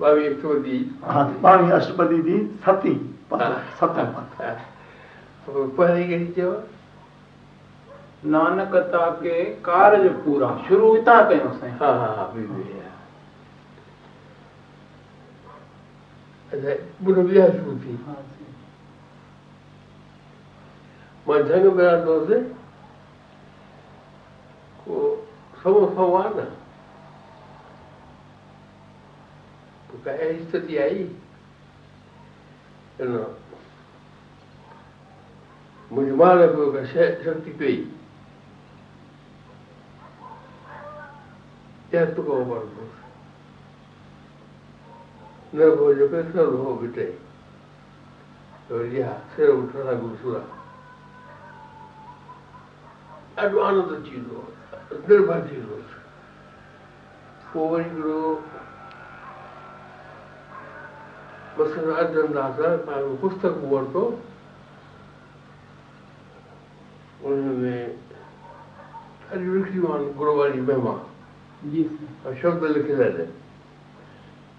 ٻاويهه چوڏهين ها ٻاويهه اشٽپدي جي ستي پهرين ڪهڙي چيو نانڪ تاڪي ڪارج پورا شروع هتان ڪيون سائين ها ها ها اڇا شروع ٿي. مان جهنگ ۾ رهندو هئس ڪو سوو سوو آهي نه هن منهنجي مال پيو ڪا شيءِ شڪتي پئي يا تڪو پڙندو نه پوءِ جيڪو سر هو بٽي يا سر اٺڻ سان گرسرا ڏاڍو آنند اچي ويندو هو نرڀر ٿي ويندو هئس پوءِ وري هڪڙو مسن ارجنداس توهان جو پستڪ ورتو ان ۾ ڏاڍي لکيون آهن گرو واري مهما شبد لکيل آهن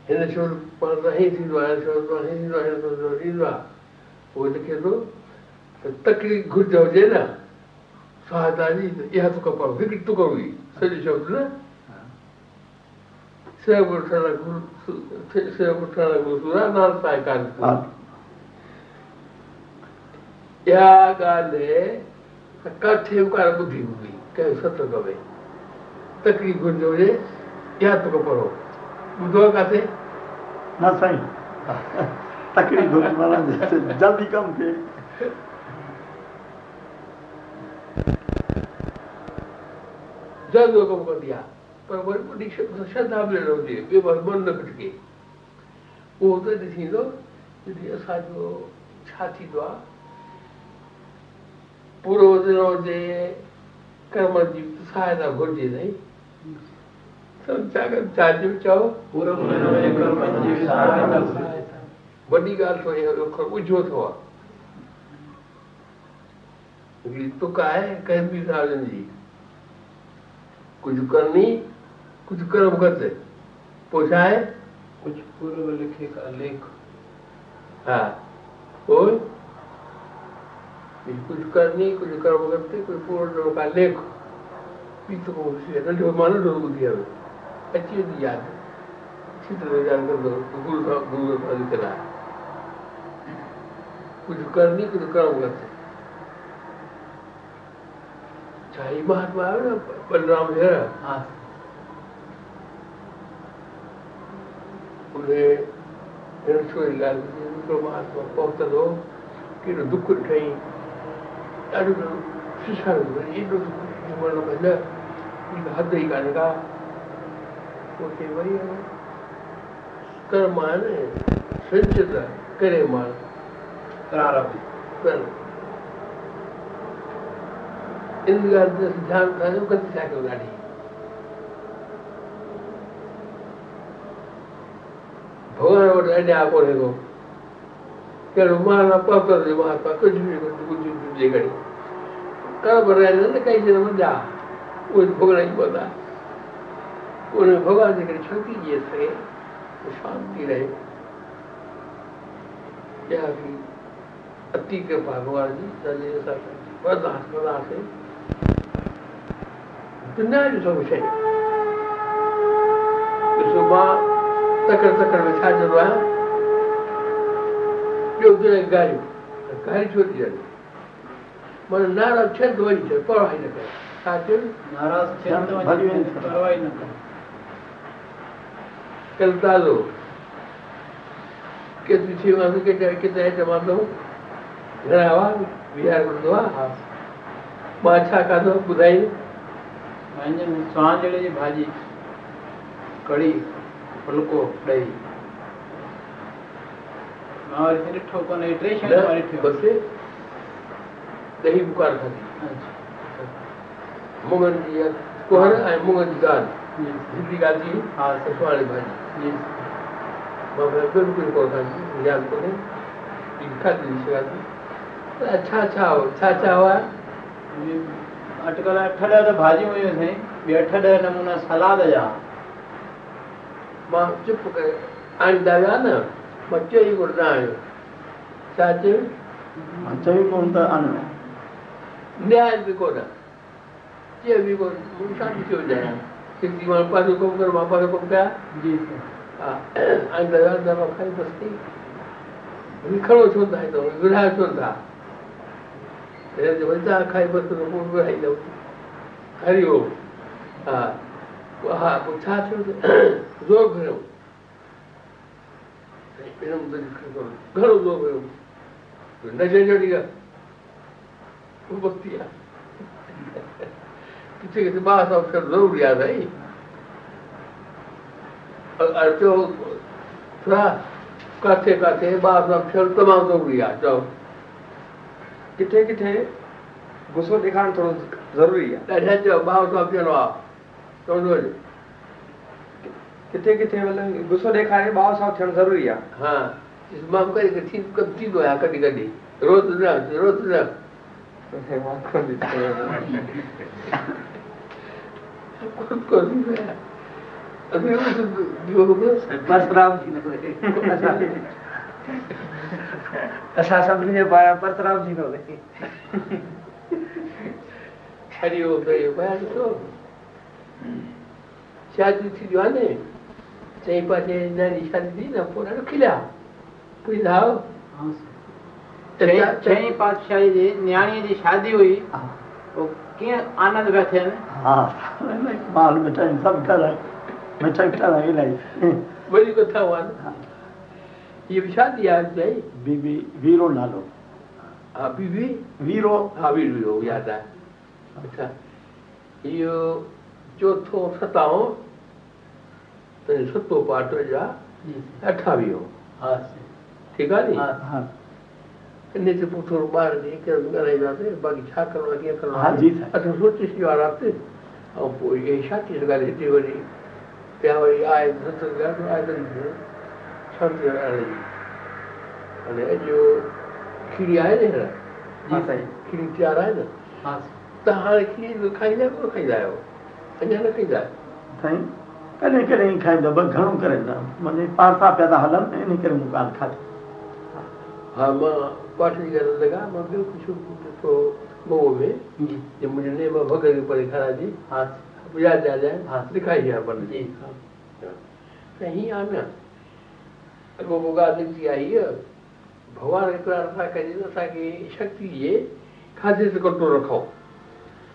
هن شبد پاڻ سان هيئن ٿيندو آهي شبد پاڻ هيئن ٿيندو آهي هن شبد ايندو آهي اهو لکي ٿو ته تڪڙي گهرج هجي نه سهائتا جي ته اها تڪ پڙهو هڪڙي تڪ هئي سڄو شبد نه سيو گرو سيو اٺڻ گرو سرا نال سان ها ڪانه اها ڳالهه ڪاٿي اڪار ٻڌي هوندي ڪنهن ستسنگ ۾ تڪڙي گهرج هجي اها تڪ پڙهو ٻڌو آهي ڪاٿي نه سائين گهرج معنيٰ جلدي ڪم ٿئي جلدو ڪم ڪندي آهي پر وري وڏي ش- شرڌا به نه هجي ٻيو بس من نه ڀٽڪي اهو تڏهن ٿيندو جڏهن اسان جو ڇا ٿيندو آهي پورو دن هجي ڪرم جي سهائتا گهرجي سائين وڏي ڳالهه ٻجهو ٿو آهي هڪڙي تڪ آهي ڪنهن به سالن جي ڪجهه ڪرڻي कुछ कर्म करते। पूछा है? कुछ पूर्व लिखे का लेख। हाँ। और? कुछ करनी कुछ कर्म करते कुछ पूर्व का लेख। पित्त तो को जो मानो जो दिया अच्छी याद अच्छी तरह जानकर गुरु का गुरु का चला कुछ करनी कुछ कर्म करते। चाहिए महात्मा है ना बलराम है हाँ। ان هن ڇوري ڳالهه ٻڌي هڪڙو مهاتما پهتندو ڪيڏو دک ڏٺئي ڏاڍو ايڏو دک ڏٺئي مطلب نه هڪ حد ئي ڪانهي ڪا پوءِ چئي وري ڪرم آهي نه سنچت ڪري مان پرارنڀ ڪر ان ڳالهه تي ڌيان ڏاڍو گت ڇا ڪيون ڏاڍي ڀڳوان وٽ اڃا ڪونهي ڪو ڪهڙو مهاتما پهتو هجي مهاتما ڪجهه به ڪجهه ڪجهه هجي گهڙي ڪرم رهن نه ڪئي شيءِ وڏا اهي ڀوگڻ ئي پوندا ان ڀڳوان جي ڪري شڪتي ڏئي سگهي شانتي رهي اها به ات ڪرپا ڀڳوان جي جنهن جي اسان برداشت ڪنداسين دنيا جي سڀ شيءِ ڏسو مان تڪڙ تڪڙ ۾ ڇا چوندو آهيان. ٻيو تنهنجي گاريون گاري ڇو ٿي وڃي معنيٰ ناراض ٿين ته وڃي ٿئي پرواهه ئي نه ڪري ڇا ڪن. ڪل تازو ڪيتري ٿي وڃي ڪيتري ڪٿي چوندو گهڻا هئا؟ ويهار وٺندو آهي مان ڇا کاڌو؟ ٻڌائي پنهنجي سوانجڙي جي ڀاڄي ڪڙهي ڦلڪو ڏهي مان وري به ڏٺو ڪونهي ٽي شيون مان ڏٺيون بس. ڏهي بڪار کاڌي اڇا. مڱن جي. اها ڪهر ۽ مڱن جي دال جي هڪڙي ڳالهه ٿي ها سسواڙي ڀاڄي. جي مان ڀئي بلڪل ڪونه کاڌي ياد ڪونهي. ٻي کاڌي هئي شيءِ کاڌي پر ڇا ڇا هو ڇا ڇا هئا. جي. اٽڪل اٺ ڏهه ته ڀاڄيون هيون سائين. ٻيا اٺ ڏهه نمونا سلاد جا مان چپ ڪري آڻيندا ويا نه مان چئي ڪونه نه آيو ڇا چيو مان چئي ڪونه ته آڻيو نياي به ڪونه چيو به ڪونه مون کي ڇا ٿي ٿيو ڄاڻان سنڌي ماڻهو پاسي ڪم ڪرو مان پاسي ڪم ڪيان جي ها آڻيندا ويا نه مان کائي بس ٿي کڙو ڇو ٿا هتان وڙهائي ڇو ٿا وري توهان کائي بس پوءِ وڙهائيندو هري اوم ها ها پوءِ ڇا ٿيو ته زور کيو گهڻو زور کيو نشي جو ڏينهن بستي آهي ڪٿي ڪٿي ٻار سان ٿيڻ ضروري آهي سائين چئو ٿورا ڪٿي ڪٿي ٻار سان ٿيڻ تمام ضروري آهي چئو ڪٿي ڪٿي؟ غصو ڏيکارڻ ٿورو ضروري آهي. ڏاڍا چئو ٻار سان ٿيڻو آهي چوندو وڃي ڪٿي ڪٿي مطلب غصو ڏيکاري ٻار سان ٿيڻ ضروري آهي. ها مان ڪري ٿي ڪم ٿيندو آهي ڪڏهن ڪڏهن روز نه روز نه. اسان سڀني جي پايا پرسرام ٿي ٿو رهي هري اوم هري اوم شادي ٿينديون آهي نه چئي پاسي ناني شادي ٿي نه پوءِ ڏاڍو کليا کليا چئين چئين پاتشاهي جي نياڻيءَ جي شادي هئي پوءِ ڪيئن آنند پيا ٿين ها مال مٺائي سڀ ٺارائي مٺائي ٺارائي الاهي وري ڪٿا هئا نه اها به شادي آهي چئي بيبي ويرو نالو ها بيبي ويرو ها وير ويو ياد آهي اڇا اهو چوٿون ستائون ستو پارٽ جا اٺاويهو. ٺيڪ آهي ني؟ ان تي پوءِ ٿورو ٻار ڪري ڳالهائينداسين باقي ڇا ڪرڻو آهي ڪيئن ڪرڻو ها، جي سائين. اسان سوچي واراسين ۽ پوءِ اهي ڇا ٿي سگهان هتي وري پيا وري آهي آهي آهي ته جي هاڻي اڄ کيري آهي نه؟ هينئر کيري تيار آهي نه ها ته هاڻي کيري کائيندا ڪونه کائيندا آهيو اڃا نه سائين ڪڏهن ڪڏهن ئي کائيندو بس گهڻو ڪري نه ماني پاسا پيا ٿا هلن ان ڪري مون ڳالهه کاڌي. ها مان پاٽلي ڪرڻ لڳا مان ٻيو ڪجهه ڏٺو موهه ۾ جي. منهنجي نيم ڀڳت پري کڙا جي. ها. ياد آهي. جائي ها. دکائي آهي من جي. ته هيئن آهي نه اڳو پوءِ ڳالهه نڪتي آهي هيءَ ڀڳوان هڪڙا اسان ڪجي اسان کي شڪتي جي کاڌي تي ڪنٽرول رکو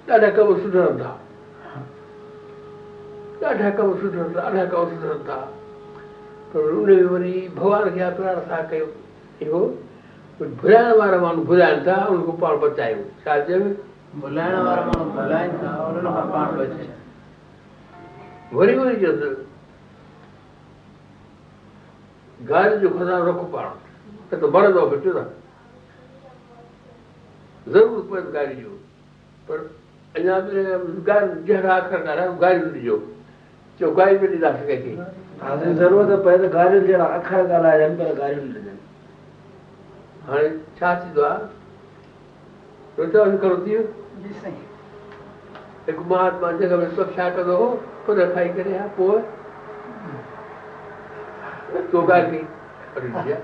ڏاڍا ڪم سڌرن ٿا ڏاڍا ڪم سڌرن ٿا ڏاڍا ڪم سڌرن ٿا پر ان ۾ وري ڀڳوان کي اسان ڪيو اهو ڀلائڻ وارا ماڻهو ڀلائن ٿا ان کان پاڻ بچايون ڇا چيو ڀلائڻ وارا ماڻهو ڀلائن ٿا انهن کان پاڻ بچي وري وري چوندو گاڏي جو خزانو رکو پاڻ ته ته ڀرندو فٽ نه ضرور پئي گاڏي جو پر اڃا به گاڏي جهڙا اکر ڳالهايو گاڏي ڏجو گاڏي به ڏينداسين ڪنهن کي ضرورت پئي ته گاڏين جهڙا اکر ڳالهائجن پر گاڏيون نه ڏجن هاڻي ڇا ٿيندو آهي سوچيو هڪڙو ٿي ويو؟ هڪ مهاتما جڳهه ۾ سڀ ڇا ڪندو هو؟ خود کائي ڪري ها پوءِ؟ ڏجي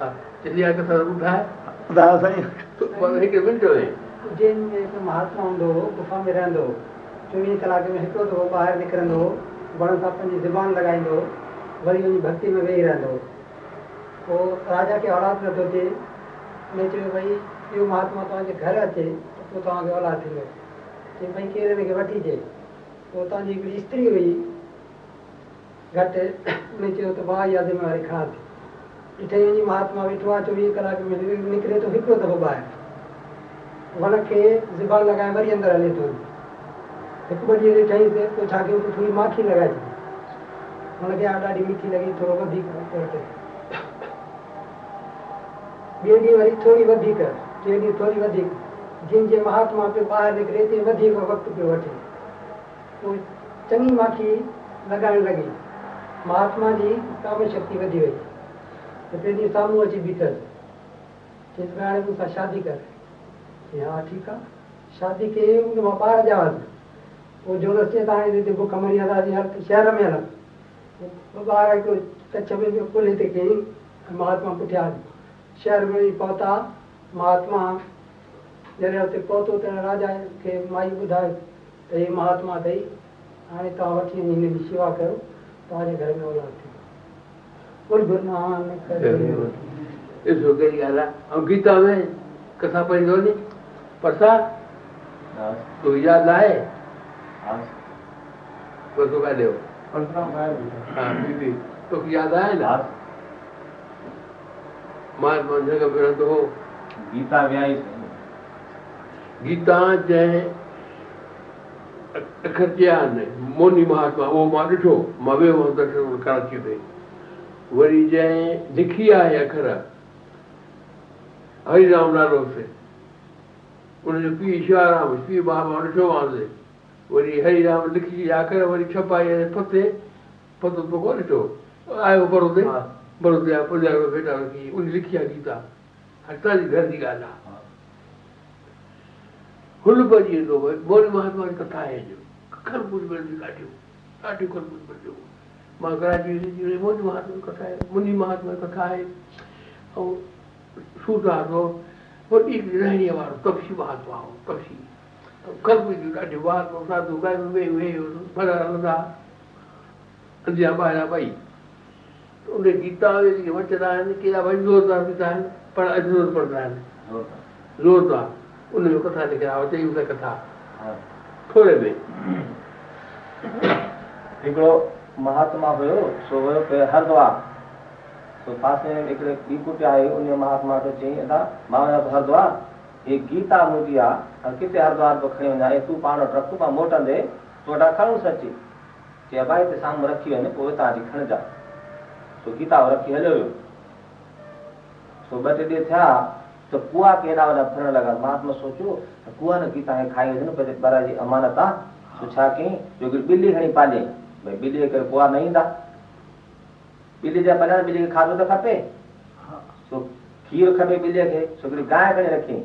ها چلي آهي ڪٿا ٻڌائي. ٻڌايو سائين. تو هڪ منٽ ۾ اجين ۾ هڪ مهاتما هوندو هو گفا ۾ رهندو هو چوويهه ڪلاڪ ۾ هڪڙو دفعو ٻاهر نڪرندو هو وڻ سان پنهنجي زبان لڳائيندو هو وري وڃي ڀڪتي ۾ ويهي رهندو هو. پوءِ راجا کي اولاد نٿو ٿئي هن چيو ڀئي اهو مهاتما توهان جي گهر اچي ته پوءِ توهان کي اولاد ٿيندو چئي ڀئي ڪير وٺي اچي؟ پوءِ توهان جي هڪڙي استري هئي گهٽ هن چيو ته اها ذميواري کڻان ٿي. ڏٺئي وڃي مهاتما ويٺو آهي چوويهه ڪلاڪ ۾ نڪري ٿو هڪڙو دفعو ٻاهر. وڻ کي زبان لڳائي وري اندر هلي ٿو हिकु ॿ ॾींहं ठहींसि पोइ छा कयो थोरी माखी लॻाए छॾी वण खे हाणे ॾाढी मिठी लॻी थोरो वधीक ॿिए ॾींहुं वरी थोरी वधीक टे ॾींहं थोरी वधीक जिन जे महात्मा पियो ॿाहिरि निकिरे ते वधीक वक़्तु पियो वठे पोइ चङी माखी लॻाइण लॻी महात्मा जी काम शक्ति वधी वई त टे ॾींहं साम्हूं अची बीठसि चई हाणे मूंसां शादी कर चई हा, ठीकु आहे शादी कई उन माँ ॿार پوءِ جورس چئي ته هاڻي هتي مري هلاسين هر شهر ۾ هلن ٻار ڪڇ ۾ به پل تي ڪيئين مهاتما پٺيان شهر ۾ به پهتا مهاتما جڏهن هتي پهتو ته راجا کي مائي ٻڌايو ته هيءَ مهاتما اٿئي هاڻي توهان وٺي وڃي هن جي شيوا ڪيو توهان جي گهر ۾ اولاد ٿي ڪل. ڏسو ڪهڙي ڳالهه آهي ۽ گيتا ۾ ڪٿا پڙهي ٿو وڃي پرساد تون ياد آهي ॻाल्हि हो हा तोखे यादि न महात्मा जॻह में रहंदो हो गीता वियाई गीता जंहिं अखर आहिनि मोनी महात्मा उहो माँ ॾिठो माँ वियो हुअमि दर्शन कराची में वरी जंहिं लिखी आहे अखर हरिराम नालो से उनजो पीउ शिवाराम पीउ माँ ॾिठो मांसि وري هررام لکي اکر وري ڇپائي ۽ پتي پتو تو ڪونه ڏٺو آيو بڙودي بڙودي جا پنجاهه رپيا بيٽا رکي ان لکي آهي گيتا هٽا جي گهر جي ڳالهه آهي هل ڀڄي ويندو ڀئي موري مهاتما جي ڪٿا آهي جو کر ٻڌ ملنديون ڏاڍيون ڏاڍيون کر ٻڌ ملنديون مان ڪراچي ويندي موري مهاتما جي ڪٿا آهي مني مهاتما جي ڪٿا آهي ۽ سورداس هو وڏي رهڻيءَ وارو تپسي مهاتما هو تپسي هڪڙو مهاتما هيو سو پي هردوار. پاسي ۾ هڪڙي مهاتما کي چئي مان هردوار هي گيتا منهنجي آهي ڪٿي هردوار تو کڻي وڃان ۽ تون پاڻ وٽ رک مان موٽندي تون وٽان کڻ سچي چئي ڀائي هتي سامهون رکي وڃي پوءِ هتان اچي کڻجا سو گيتا رکي هليو ويو سو ٻه ٽي ڏينهن ٿيا ته ڪوئا ڪي هيڏا وڏا ڦرڻ لڳا مهاتما سوچيو ته ڪوئا نه گيتا کي کائي وڃي نه پنهنجي ٻار جي امانت آهي سو ڇا ڪيئين جو هڪڙي ٻلي کڻي پاليئين ڀئي ٻلي جي ڪري ڪوئا نه ايندا ٻلي جا پلڻ ٻلي کي کاڌو ته کپي سو کير کپي ٻليءَ کي هڪڙي گانءِ کڻي رکيئين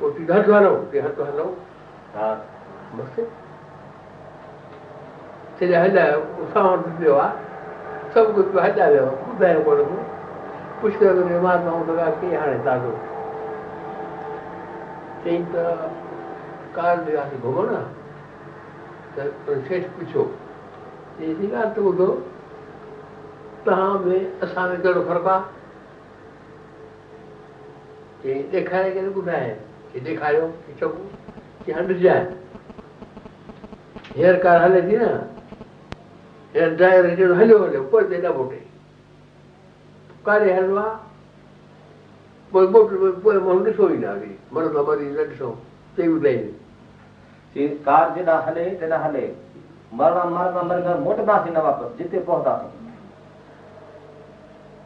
پوءِ تون هٿ هلو تي هٿ هلو ها بس سڄا هلايو اسان وٽ پيو آهي سڀ ڪجهه هليا ويو ٻڌايو ڪونه ڪو پشڪر مهاتما لڳا ڪيئن هاڻي ڏاڍو چئي ته ڪار وياسين گهمڻ ته سيٺ پڇيو چئي ڳالهه ته ٻڌو توهان ۾ اسان ۾ ڪهڙو فرق آهي چئي ڏيکاري ڪري ٻڌائي چئي ڏيکاريو چڱو ڪه هنڊ جائي هيئر ڪار هلي ٿي نه هيئر ڊرائر جهڙو هليو هليو پوءِ تي نه موٽي ڪاڏي هليو آهي پوءِ موٽ پوءِ ماڻهو ڏسو ئي نه وري مرد مري نه ڏسو چئي ٻڌائي ڪار جيڏا هلي تيڏا هلي مرڻا مرڻا مر گهر موٽنداسين نه واپس جتي پهتاسين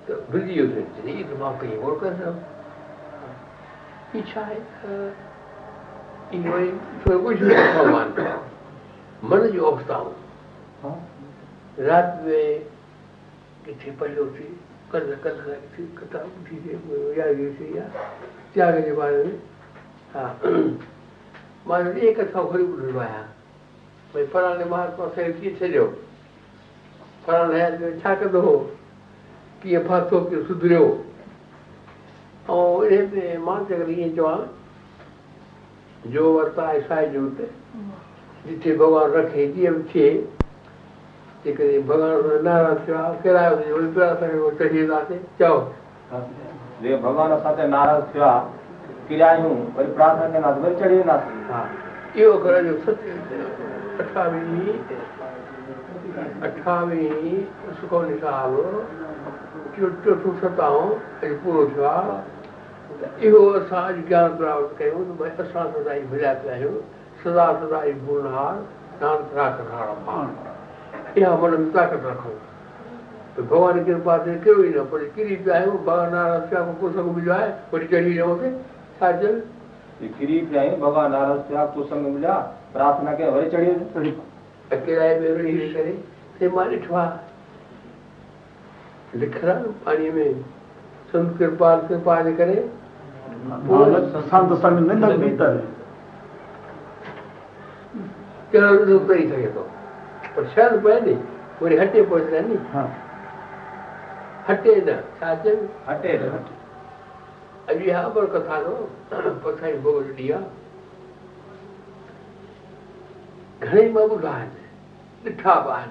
ته ڀلجي ويو مان ڪئي موڙ ڪري इच्छा है इन्जॉय तो कुछ भी अच्छा मानता मन जो उठता हूँ रात में किसी पल होती कल कल थी कथा उठी थी या ये से या त्याग के बारे में हाँ मान लीजिए एक अच्छा खरी बुलवाया भाई फलाने महात्मा से किए छो फलाने छा कंदो कीअं फाथो कीअं सुधरियो ۽ ان ۾ ته اگر ائين چوان جو ورتا آهي سائين جو هتي جٿي ڀڳوان رکي جيئن به ٿئي جيڪڏهن ڀڳوان ناراض ٿيو آهي ڪرايو وري ٻيا اسان کي چڙهي وينداسين. چئو. جي ڀڳوان اسان تي ناراض ٿيو آهي ڪرايون وري پرارٿنا ڪنداسين وري چڙهي وينداسين. ها. اهو گهر جو ست اٺاويهه اٺاويهه سکمني صاحب چوٿون ستائون اڄ پورو ٿيو آهي ته اهو اسان اڄ گيان پراپت ڪيون ته ڀئي اسان سدا ئي ڀليا پيا آهيون سدا سدا ئي ڀولهار نانڪ راک هار پاڻ اها من ۾ طاقت رکون ته ڀڳوان جي ڪرپا تي ڪيو ئي نه پر ڪري پيا آهيون ڀڳوان نارائڻ ٿيا ڪسنگ مليو آهي وري چڙهي ويو هتي ڇا چيو ڪري پيا آهيون ڀڳوان ناراض ٿيا ڪسنگ مليا پرارٿنا ڪيو وري چڙهي وڃو اڪيلا ۾ رهي ڪري مان ڏٺو آهي لکيل آهي نه پاڻيءَ ۾ سنت ڪرپا ڪرپا جي ڪري سنت سنگ نندڪ به ته ڪهڙو تري سگهي ٿو پر شرط پئي ني وري هٽي پهچندا ني ها هٽي نه ڇا چيو هٽي ري اڄ اها امر ڪٿا نو پڇائي ڀوڳ ڏني آهي گهڻيئي مان ٻڌا آهن ڏٺا به آهن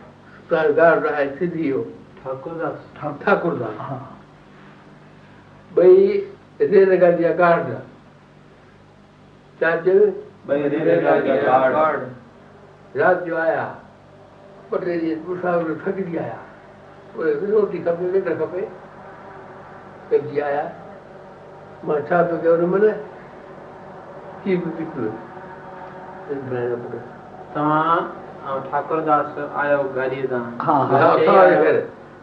گارڊ آهي سڌي هو. ٺاڪرداس. ٺاڪرداس. ها. ٻئي ريل گاڏي جا گارڊ. ڇا چيو ٻئي ريل گاڏي جا گارڊ. رات جو آيا ٻه ٽي ڏينهن مسافر ٿڪجي آيا. اهي روٽي کپي ننڊ کپي. گڏجي آيا. مان ڇا پيو ڪيو هن مهل ڪه به پيو توهان ٺاڪرداس آيو گاڏيءَ تان ها ها. ها گهر چئي ٿاوري آيو. گهر.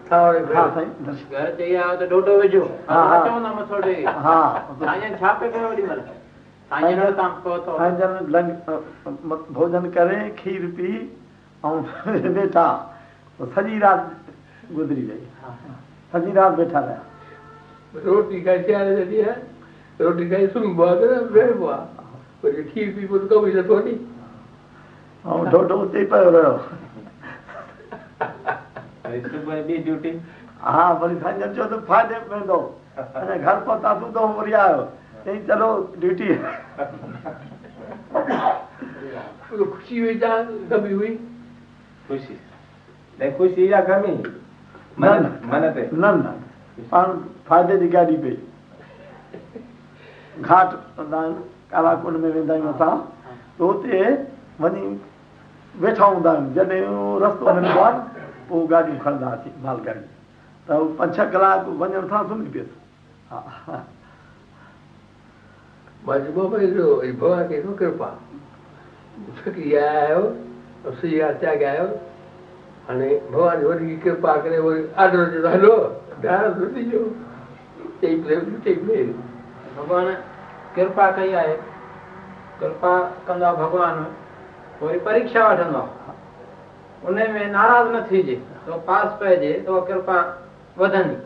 ٿاوري ها گهر سائين درشن. گهر چئي آيو ته ڏوڍو وجهو. ها، ها. چوندا مٿو ٽيڪي. ها سائين ڇا پيو ڪيو اوڏي مهل سائين جو توهان پهتو سائين جن لنگ ا، م- ڀوڄن ڪري کير پي ۽ ويٺا. سڄي رات گذري وئي. سڄي رات ويٺا رهيا. روٽي کائي سياري روٽي کائي سمهبو آهي ته ويهبو آهي وري کير پي پوءِ ڪم ئي نٿو ني ۽ اتي ئي پيو رهيو ها وري سائين جن چيو ته فائدي ۾ ويندو اڃا گهر پهتاسين ته وري آيو چئي چلو ڊيوٽي خوشي هئي جا ڪمي هئي خوشي نهين خوشي يا ڪمي من من تي نه نه پاڻ فائدي جي گاڏي پئي گهاٽ ڪندا آهيون ڪالاڪنڊ ۾ ويندا آهيون اسان ته هتي وڃي ويٺا هوندا آهيون جڏهن رستو ملندو آهي نه، پوءِ گاڏيون کڻنداسين مال گاڏي ته پنج ڇهه ڪلاڪ وڃڻ سان سمهي پيس ها ها مان چيو بابا اهو ڀڳوان کي ڪرپا. ٿڪي آيا آهيو سڄي رات تياگي آهيو هاڻي ڀڳوان وري ڪرپا ڪري وري جو هلو چئي چئي ڀڳوان ڪرپا ڪئي آهي ڪرپا ڪندا ڀڳوان وري پريڪشا وٺندو ان ۾ ناراض نه ٿيجي تو پاس پئجي ته اها ڪرپا وڌندي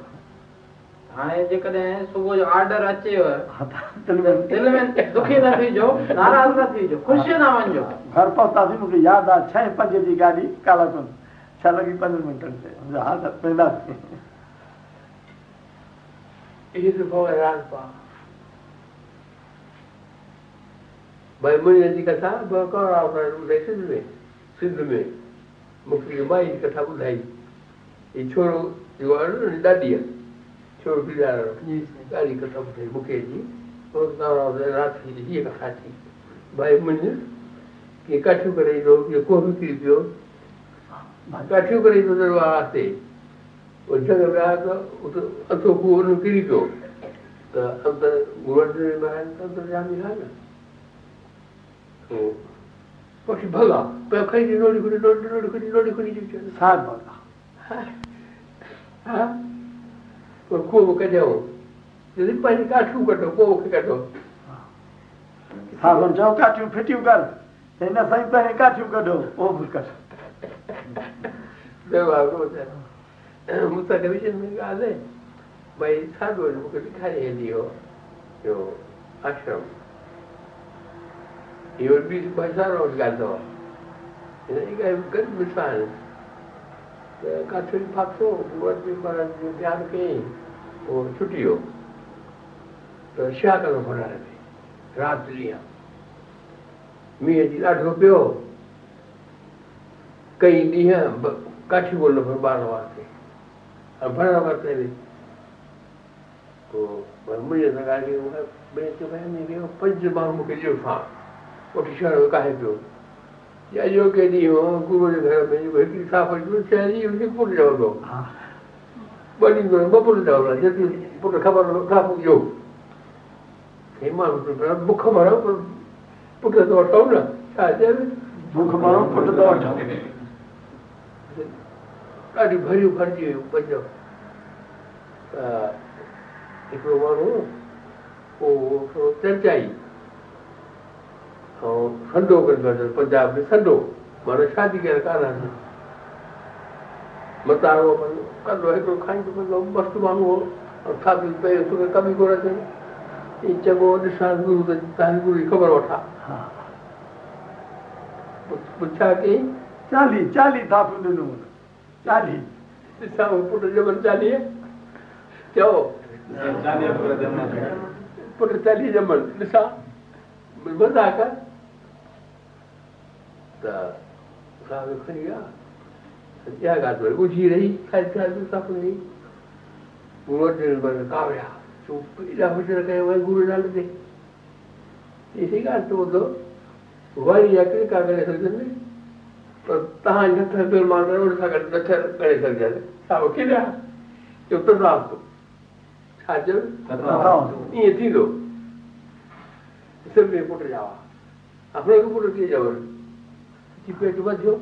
هاڻي جيڪڏهن صبح جو آرڊر اچيو دل ۾ دکي نه ٿيجو ناراض نه ٿيجو خوش نه وڃجو گهر پهتاسين مون کي ياد آهي ڇهه پنج جي گاڏي ڪالاڪنڊ ڇهه لڳي پنج منٽن تي ها ته وينداسين اهي ڀڳوان راج پا ڀئي منهنجي جي ڪٿا ٻڌائي سنڌ ۾ سنڌ ۾ مون کي اها مائي جي ڪٿا ٻڌائي هي ڇورو جيڪو آهي نه ڏاڏيءَ ڇورو پيڙارو ڏاڍي ڪٿا ٻڌائي مون کي جي رات جي هيءَ ڪٿا ٿي ڀائي منهنج ڪيئن ڪاٺيون ڪري ايندو ڪيئن ڪوه به ڪري پيو ڪاٺيون ڪري ايندو درٻار تي پوءِ جڳهه ويا ته اتي اٿو کوهه هن ڪري پيو ته اندر گرئرجن مهاراج ته انترجامي آهي نه हो पक्ष भला पर खाई नहीं लोली खुनी लोली लोली खुनी लोली खुनी जी चल सार भला हाँ पर कोव के जाओ यदि पहले काटू कटो कोव के कटो हाँ बन जाओ काटू फिटी उगल ते ना सही पहले काटू कटो ओ भूल कर देव आगे बोलते हैं मुझसे कभी चल मिल गाले भाई ڏيکاري هلي ويو اهو آشرم اهو به ڀائي سارو ڳالهه اٿو هن جي ڳالهه گڏ مثال ته ڪاٺيون فاٿو گرئرجن مهاراج جو ڌيان ڪيئين پوءِ ڇٽي ويو ته ڇا ڪندو ڀنڊاري ۾ رات ڏينهن مينهن جي ڏاڍو پيو ڪئي ڏينهن ڪاٺي ٻول ٻار واسطي ڀرڻ واسطي به پوءِ منهنجي پنج ماڻهو مون کي ڏيو کان وٺي ڇڏيو ڪاهي پيو اڄو ڪي ڏينهن هو گرو جي گهر ۾ هڪڙي صاف چئجي پٽ چوندو ٻه ڏينهن ٻه پٽ چوندا جيتري پٽ خبر صاف اهو ماڻهو بک مرو پٽ ته وٺو نه ڇا چئي بک مرو پٽ ته وٺو ڏاڍي ڀريون کڻجي ويون پنج هڪڙو ماڻهو پوءِ چرچائي ۽ سنڊو ڪندو پنجاب ۾ سنڊو معنيٰ شادي ڪيل ڪانه متارو ڪندو هڪڙو کائيندو ڪندو مست ماڻهو هو. ۽ شادي پئي توکي ڪمي ڪونه اچي چڱو ڏسان گرو ته توهان جي گرو جي خبر وٺان. پڇا ڪئي؟ چاليهه چاليهه ٿاپيون ڏنون چاليهه. ڏسان پٽ ڄمن چاليهه؟ چئو. پٽ چاليهه ڄمن ڏسان. مذاق 자, 사람이 크니까, 얘가 놀고 지레이, 살살도 사뿐이, 무너질만 까불야, 죽이라고 저렇게 왜 굴을 날는데, 이 시간 또도, वही यकीन का करे सकते नहीं पर तहाँ इनका थरपेल मार रहे उड़ीसा कर रखे करे सकते हैं? साबो की रहा जो तो। रात को छाजल ये थी दो सिर्फ़ ये पुट जावा। अपने को पुट किए जाओ اچي پيٽ وڌيو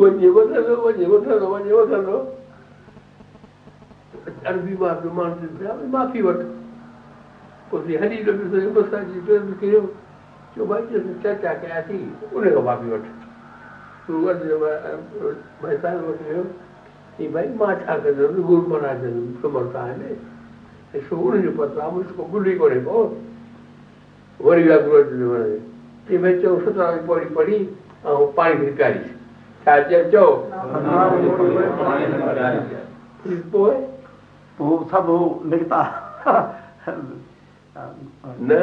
وڃي وڌندو وڃي وڌندو وڃي وڌندو عربي مان ماڻهو معافي وٺ پوءِ هري ڪيو چيو ڀائي چرچا ڪياسين ان کان معافي وٺ ڀائي صاحب وٽ ويو ڪه ڀائي مان ڇا ڪندم گرو مهاراج سمرٿ آهن ڏسو ان جو پتو آهي وري ويا گرو چئي ڀئي چئو سترا پڙهي پڙهي ۽ پاڻي ڀڪاري ڇا چئو پوءِ پوءِ سڀ نڪتا نه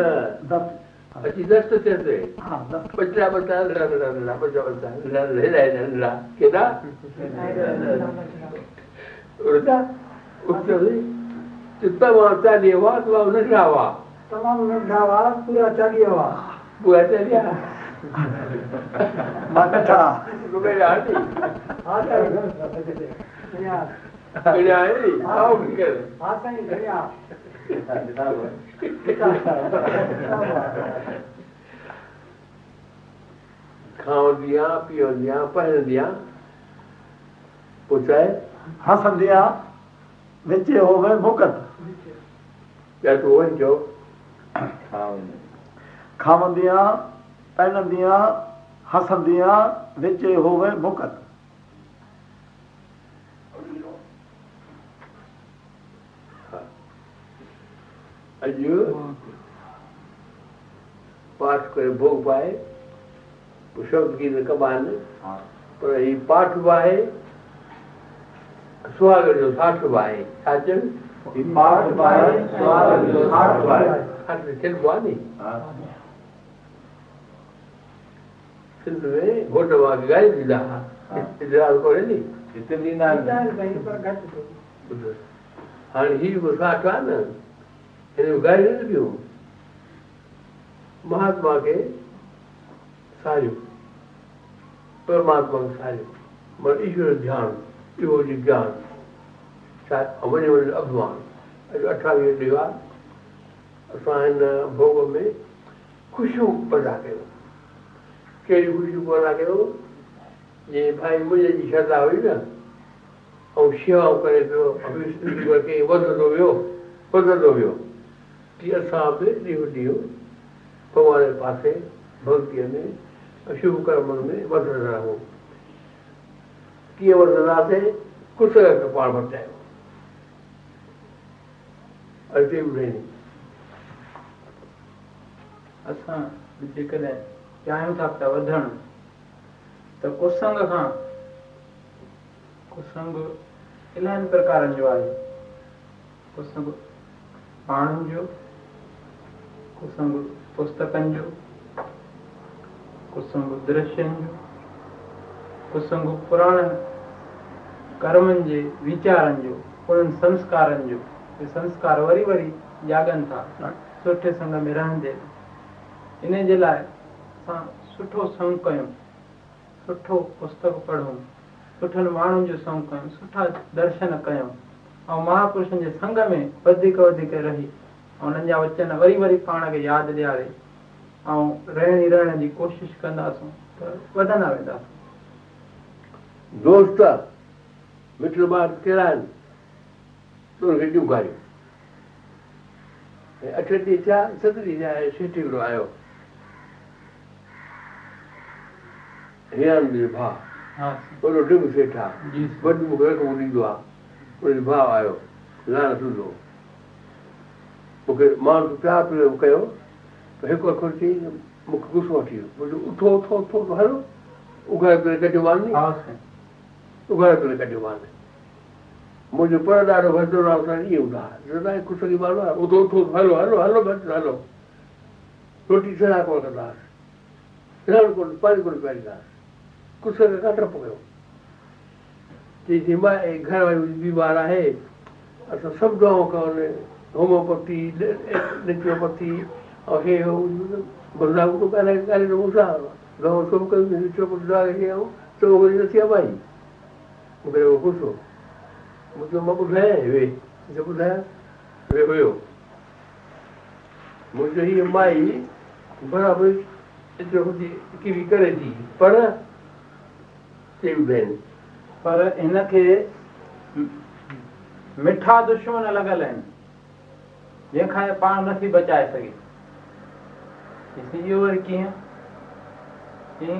اچي دست ٿيس بچا بچا بچا بچا بچا ڪيڏا تمام چاليهه هئا تمام ننڍا هئا तमामु नंढा हुआ पूरा चालीह हुआ पूरा चालीह मां कठा हा साईं घणिया खावंदी पीअंदी हसंदी आहे विच होवे मुकत या तूं वञ चओ ਖਾਵੰਦਿਆਂ ਪਹਿਨੰਦਿਆਂ ਹਸੰਦਿਆਂ ਵਿੱਚ ਹੋਵੇ ਮੁਕਤ। अॼु पाठ करे भोग बि आहे शब्द गीत कबा आहिनि पर हीउ पाठ बि आहे सुहाॻ जो साठ बि आहे Depart by and depart by. And till Vani. Till the what about guys is that? Is that already? It's in the And he was not Anand. And he guided you. Mahatma के सहयोग परमात्मा के सहयोग मगर ईश्वर ध्यान योगी ज्ञान وڃي وڃي اڀمان اڄ اٺاويهه ڏينهن آهي اسان هن ڀوڳ ۾ خوشيون پيدا ڪيون. ڪهڙيون خوشيون پيدا ڪيو؟ جيئن ڀائي منهنجي جي شرڌا هئي نه ۽ شيوائون ڪري پيو وڌندو ويو وڌندو ويو تيئن اسان به ڏينهون ڏينهن ڀڳوان جي پاسي ڀڪتيءَ ۾ شڀ ڪرمن ۾ وڌندا رهون. ڪيئن وڌنداسين؟ نه پاڻ اسان جيڪڏهن چاهيون ٿا پيا وڌڻ ته ڪسنگ کان ڪسنگ الاهي پرڪارن جو آهي. ڪسنگ ماڻهن جو ڪسنگ پستڪن جو ڪسنگ درشين جو ڪسنگ پراڻن ڪرمن جي ويچارن جو انهن سنسڪارن جو سنسڪار وري وري جاڳن ٿا سٺي سنگ ۾ رهندي ان جي لاءِ اسان سٺو سنگ ڪيون سٺو پستڪ پڙهون سٺن ماڻهن جو سنگ ڪيون سٺا درشن ڪيون ۽ مهاپرشن جي سنگ ۾ وڌيڪ وڌيڪ رهي ۽ انهن جا وچن وري وري پاڻ کي ياد ڏياري ۽ رهڻ ئي رهڻ جي ڪوشش ڪنداسون ته وڌندا وينداسين. دوست مٽ ٻار ڪهڙا آهن تون هن کي ڏيون ۽ اٺ ڏينهن ٿيا ست ڏينهن ٿيا سيٺ هڪڙو آيو هيان جو ڀاءُ وڏو ڏم سيٺ آهي وڏي مون کي رقم ڏيندو آهي ان جو ڀاءُ آيو لاڻ سودو مون کي مان پيار پيو ڪيو ته هڪ اکر چئي مون کي غصو وٺي ويو اٿو اٿو اٿو هلو اگهاڙي ڪري ڪڍيو مان ني ها سائين اگهاڙي ڪري ڪڍيو منهنجو پر ڏاڍو رهو سائين ائين هوندا دادا ڪجهه ڪه ماڻهو آهي اٿو اٿو هلو هلو هلو بس هلو روٽي سدا ڪونه ڪنداسين رهڻ ڪونه پاڻي ڪونه پيئارينداسين ڪجهه کي ڪانه ڊپ ڪيو چئي ٿي مان گهر واري بيمار آهي اسان سڀ دوائون ڪن هوميوپيٿي نيچروپيٿي ۽ هي هو بدلاءُ ٿو ڳالهائي ڳالهائي ته مون سان دوائون سڀ ڪيون نيچروپيٿي دوا ڏيئون ته اهو وري نٿي آهي ڀائي مون کي اهو خوش هو मूंखे माँ ॿुधायां वे। मूंखे ॿुधायां वे हुयो मुंहिंजो हीअ माई बराबरि नेचुरोपैथी किरी करे थी। पर चई ॿुधाइनि पर हिनखे मिठा दुश्मन लॻल आहिनि जंहिंखां इहे पाण नथी बचाए सघे ॾिसी इहो वरी कीअं चई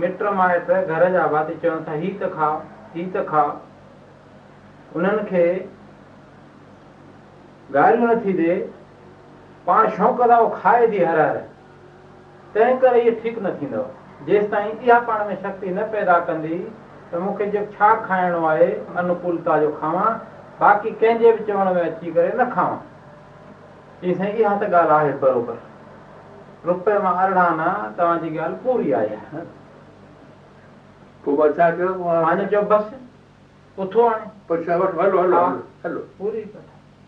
मिट माइट घर जा भाती चवनि था हीअ त खाओ हीअ त खाओ। انهن کي ڳالهيون نٿي ڏي پاڻ شوق ٿا اهو کائي ٿي هر هر. تنهن ڪري اهو ٺيڪ نه ٿيندو. جيس تائين اها پاڻ ۾ شڪتي نه پيدا ڪندي ته مون کي جو ڇا کائڻو آهي انڪولتا جو کاوان باقي ڪنهن جي به چوڻ ۾ اچي ڪري نه کاوان. چئي سائين اها ته ڳالهه آهي برابر. رپئي مان ارڙهن نه توهان جي ڳالهه پوري آهي. پوءِ مان ڇا ڪيو هاڻي چيو بس उथो हाणे पछा वठो हलो हलो। हलो पूरी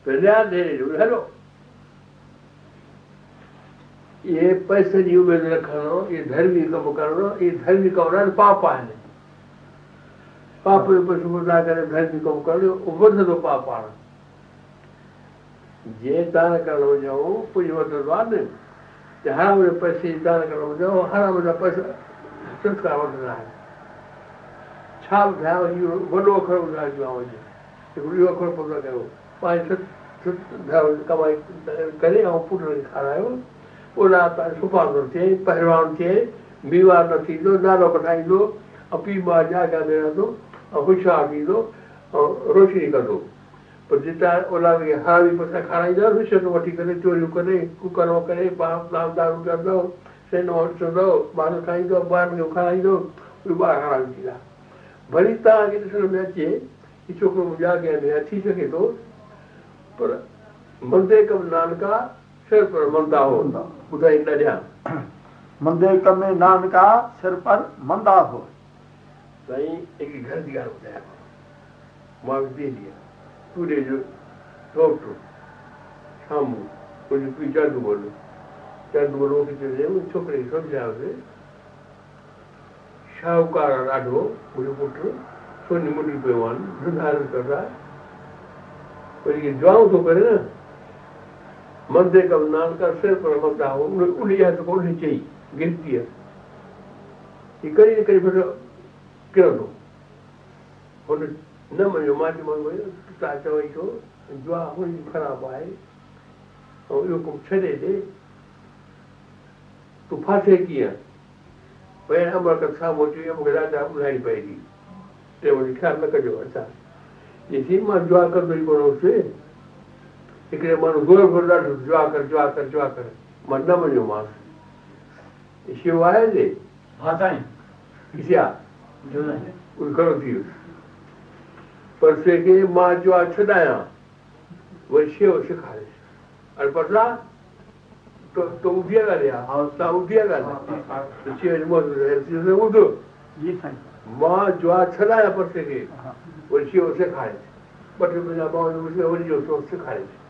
ॾे ॾियो, हलो इहे पैसे जी उमेद न खणो इहे धर्मी कमु करणो इहे धर्मी कमु न पाप आहिनि पाप जो पैसो ॿुधा करे धर्मी कमु करणो वधंदो पाप आहे जे दान करणु वञूं कुझु वधंदो आहे न हराम जे पैसे जी दान करणु वञूं हराम जा पैसा संस्कार वधंदा आहिनि ڇا ٻڌايانو اهو وڏو اکر ٻڌائجو آهي وڃي هڪڙو اهو اکر پتو ڪيو پنهنجي ڪمائي ڪري ۽ پٽ کي کارايو اولا توهان سڀاڻي ٿو ٿئي پهروان ٿئي بيمار نه ٿيندو نالو ڪڍائيندو ۽ پيءُ مان جاڳا ۾ رهندو ۽ هوشيار ٿيندو ۽ روشني ڪندو پر جتان اولا کي هاوي پئسا کارائيندا رشوت وٺي ڪري چوريون ڪري ڪڪر ڪري نام دارو ڪندو سينو ڏسندو ٻار کائيندو ٻارن کي کارائيندو ٻار هرامي ٿيندا ڀلي توهان کي ڏسڻ ۾ اچي هي ڇوڪرو منهنجي اڳيان ۾ ٿي سگهي ٿو پر مندي ڪم نانڪا سر پر مندا هو ٻڌائي نه ڏيان مندي ڪمي نانڪا سر پر مندا هو سائين هڪڙي گهر جي ڳالهه ٻڌايان مان ڏينهن پوري جو ڊاڪٽر سامهون منهنجو پيءُ چند بولو چند بولو کي چيو ڇوڪري کي سمجهايوسين شاهوڪار آهي ڏاڍو منهنجو پٽ سوني منڊي پيو آهن ڌنڌارن ڪندا وري اهي دعائون ٿو ڪري نه مندي ڪم نانڪا سر پر مندا هو ان ان آهي ته ڪونه چئي گنتيءَ هي ڪري نه ڪري ڦر ڪرندو هن نه مڃيو مان چيومانس ڀئي توهان چوئي ڇو دعا منهنجي خراب آهي ۽ اهو ڪم ڇڏي ڏي تون ڦاسي ڪيئن भई अमर कथा मोटी मूंखे राजा ॿुधाइणी पए थी टे वॾी ख़्यालु न कजो अच्छा ॾिसी मां दुआ कंदो ई कोन हुउसि हिकिड़े माण्हू ज़ोर ज़ोर ॾाढो दुआ कर दुआ कर दुआ कर मां न मञियोमांसि शिव आहे जे हा साईं इशिया उहो घणो थी वियो पर से खे to, to ubiegania, a on stał ubiegany. Przeciwnie może, że udu. माँ ज्वार छलाया पड़ते थे उनकी उसे खा रहे थे बट मेरा माँ उसने उन्हें जो तो उससे खा रहे थे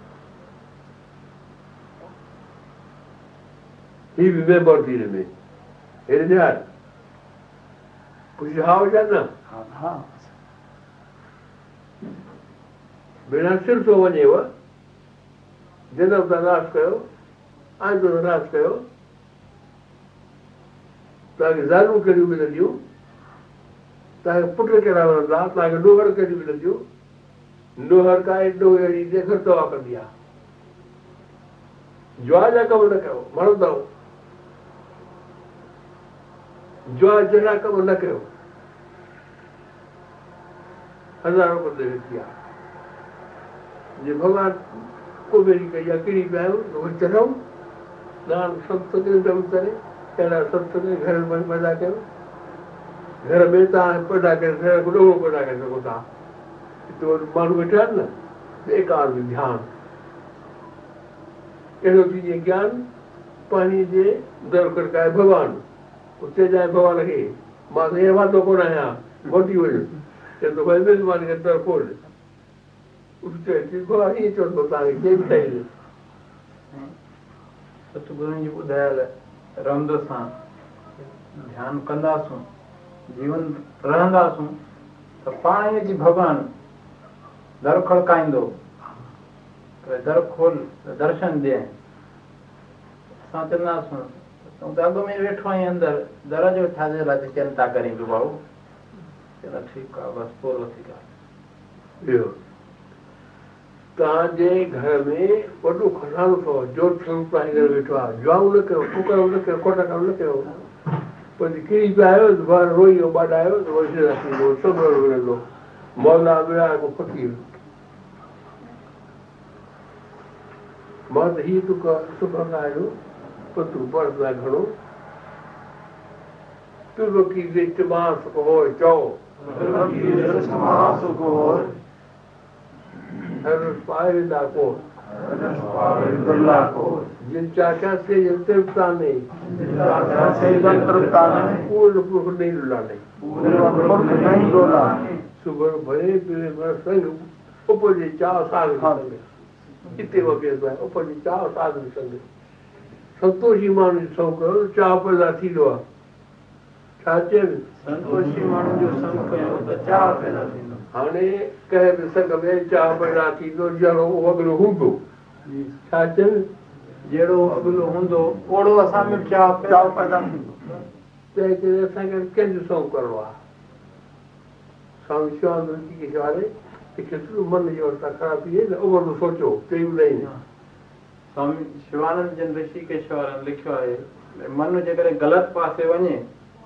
He remembered the name. Herinyar. कुछ हाँ हो जाए ना बिना सिर्फ़ तो वने व जन अवतार कयो ته ناش ڪيو توهان کي زالون ڪهڙيون ملنديون توهان کي پٽ ڪهڙا ملندا توهان کي ڏوهر ڪهڙيون ملنديون ڏوهر ڪا ايڏو اهڙي ديک دوا ڪندي آهي جئا جا ڪم نه ڪيو مرندو جئا جهڙا ڪم نه ڪيو هزارو ڪندي ويٺي آهي جي ڀڳوان ڪو ميري ڪئي آهي ڪري پيا آهيون ته वरी चढ़ूं नान सत्संग में उतरे अहिड़ा सत्संग घर में पैदा कयो घर में तव्हां पैदा करे घर को ॾोहो पैदा करे सघो था हिते वरी माण्हू वेठा आहिनि न बेकार बि ध्यानु अहिड़ो थी जीअं ज्ञान पाणीअ जे दर खड़काए भॻवानु उते जाए भॻवान खे मां त ईअं वांदो कोन आहियां मोटी वञु चए थो भई ستگرن جي ٻڌايل رمد سان ڌيان ڪنداسون جيون رهنداسون ته پاڻ ئي اچي ڀڳوان در کڙڪائيندو. در کول درشن ڏئي. اسان چونداسون تون اڳ ۾ ويٺو آهين اندر در جو ڇا جي لاءِ چنتا ڪرين پيو ڀائو؟ چلو ٺيڪ آهي بس پورو ٿي ڳالهه توهان جي گهر ۾ وڏو خزانو اٿو جوت گهر ويٺو آهي. جئائون نه ڪيو ڪڪڙ نه ڪيو ڪوٽا ڪم نه ڪيو. پوءِ ڪري پيا آهيو ته ٻار روئي ويو ٻاڏايو ته وري سڀ ملندو مولا ملا ڪو فقير مان ته هيءَ تون سکندا آهيو پر تون پڙهندا گهڻو تر ڪه اجماس هو چئو سنتوشي ماڻهو ڪيو چاهه پيدا ٿيندو آهي. ڇا چين سنتوشي ماڻهو جو هاڻي ڪنهن به سنگ ۾ چاهه پيدا ٿيندو جهڙو اهو اڳلو هوندو. ڇا چين؟ جهڙو اڳلو هوندو اوڙو اسان ۾ چاهه پيدا چاو پيدا ٿيندو. تنهن ڪري اسان کي ڪنهن جو سؤ ڪرڻو آهي؟ سوامي شوانند جي کي واري ڪيترو من جي اوسٿا خراب ٿي وئي نه اهو سوچو چئي ٻڌائي سوامي شوانند جن رشيڪيش وارن لکيو آهي من جيڪڏهن غلط پاسي وڃي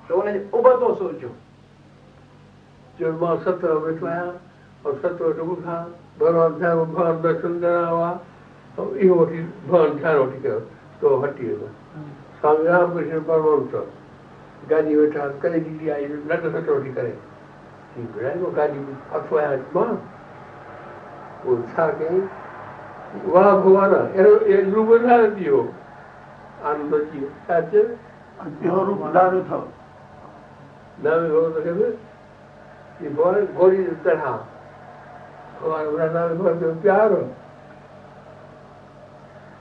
ته ان جي ابتو سوچو جو مان ستر ويٺو آهيان اور ستر وٽ ٻڌان ڀڳوان ڌيان ڀڳوان درشن ڪرڻا هئا ۽ اهو وٺي ڀڳوان ڌيان وٺي ڪيو ته هٽي ويندو. سوامي رامڪرشڻ پرمهنس گاڏي ويٺا ڪري ڏيندي آئي؟ نٽ سٽ وٺي ڪري. گاڏي هٿو آهيان مان؟ پوءِ ڇا ڪيئين؟ واهه ڀڳوان اهڙو روپ نه ٿي ويو آنند اچي ويو. ڇا چئي اهو प्यार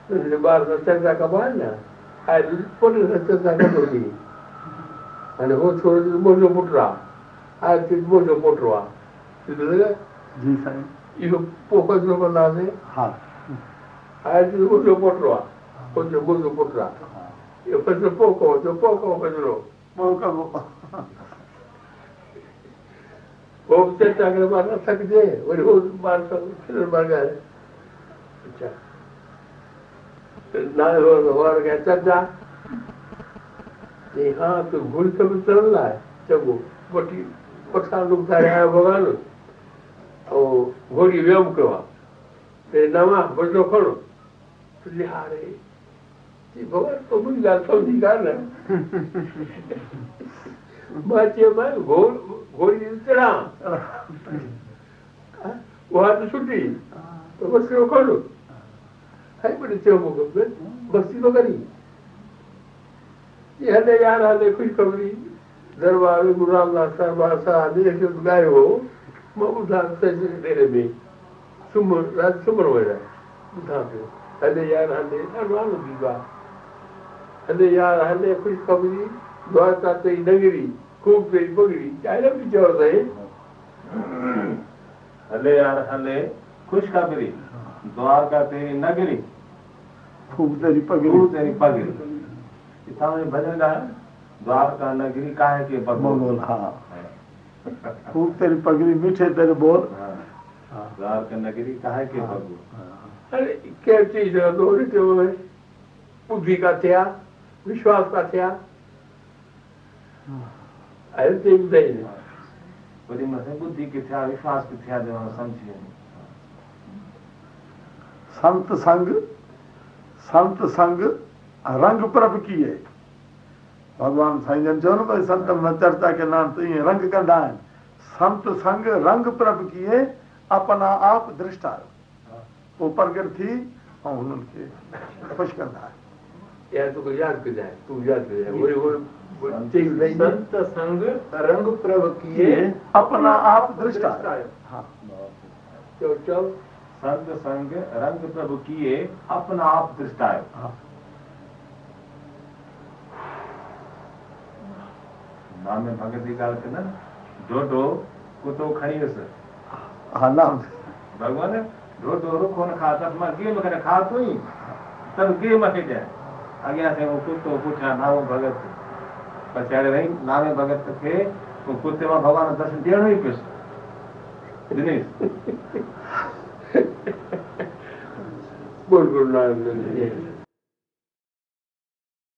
तुझे बार में चर्चा कमाए ना आए पुट से चर्चा कर दोगी अने वो छोड़ दे मोजो पुटरा आए फिर मोजो पुटरा फिर लगा जी साईं इहो पोखो जो बना से हा आए फिर मोजो पुटरा मोजो मोजो पुटरा ये फिर पोको जो पोको फिरो मौका वो चर्चा करे बार न सकते वरी वो बार सब फिर बार गए अच्छा ना हो और क्या चर्चा ये हाँ तो भूल सब चल रहा है चगो बटी पठा लोग सारे आया भगवान और घोड़ी व्यायाम करवा ते नवा बजो खड़ो तो लिहारे ये भगवान तो मुझे गाल समझी है مان چيو مان گهوڙ گهوڙي چڙها اها ته ڇٽي ته بس کڙو هاڻي به چيو مون کي بستي ٿو ڪري هلي يار هلي خوشخبري درٻار گرو رامداس درٻار سان هلي جو ڳايو هو مان ٻڌان ڊيري ۾ سمهڻ رات سمهڻ ويڙا ٻڌان پيو هلي يار هلي ڏاڍو آنند آهي هلي يار هلي خوشخبري દ્વારકાથી નગરી ખૂબ થઈ બગડી ત્યારે વિચાર થાય હલે યાર હલે ખુશખબરી દ્વારકા તેરી નગરી ખૂબ તેરી પગડી ખૂબ તેરી પગડી इतना भजन गा द्वारका नगरी काहे के बगोल हाँ खूब तेरी पगड़ी मीठे तेरे बोल द्वारका नगरी काहे के बगोल अरे क्या चीज़ दो बुद्धि का थया विश्वास का थया آهي تي ٻڌائي نه وري مٿي بڌ ڪٿي آهي وشواس ڪٿي آهي جو سمجهي وڃي سنت سنگ سنت سنگ رنگ پرڀو ڪئي ڀڳوان سائين جن چيو نه ڀئي سنت ۾ چرچا ڪي نام ته ائين رنگ ڪندا آهن سنت سنگ رنگ پرڀو ڪئي اپنا آپ درشٽا. پوءِ پرگٽ ٿي ۽ هنن کي خوش ڪندا آهن توکي ياد ڪجانءِ تون ياد ڪجانءِ وري संत संग रंग प्रभ किए अपना आप दृष्टा हाँ चओ संत संग रंग प्रभु किए अपना आप दृष्टायो हाँ नामे भगत जी ॻाल्हि कंदा न ढोढो कुतो खणी वियुसि हा नाम भॻवान ढोढो रुखो न खा त माँ कीअं मूंखे खा तूं ई त कीअं मूंखे ॾिए अॻियाँ थिए उहो कुतो पुठियाँ नामो भगत پڇاڙي وئي نامي ڀڳت کي ڪتي مان ڀڳوان درشن ڏيڻو ئي پيس دنيش بول جي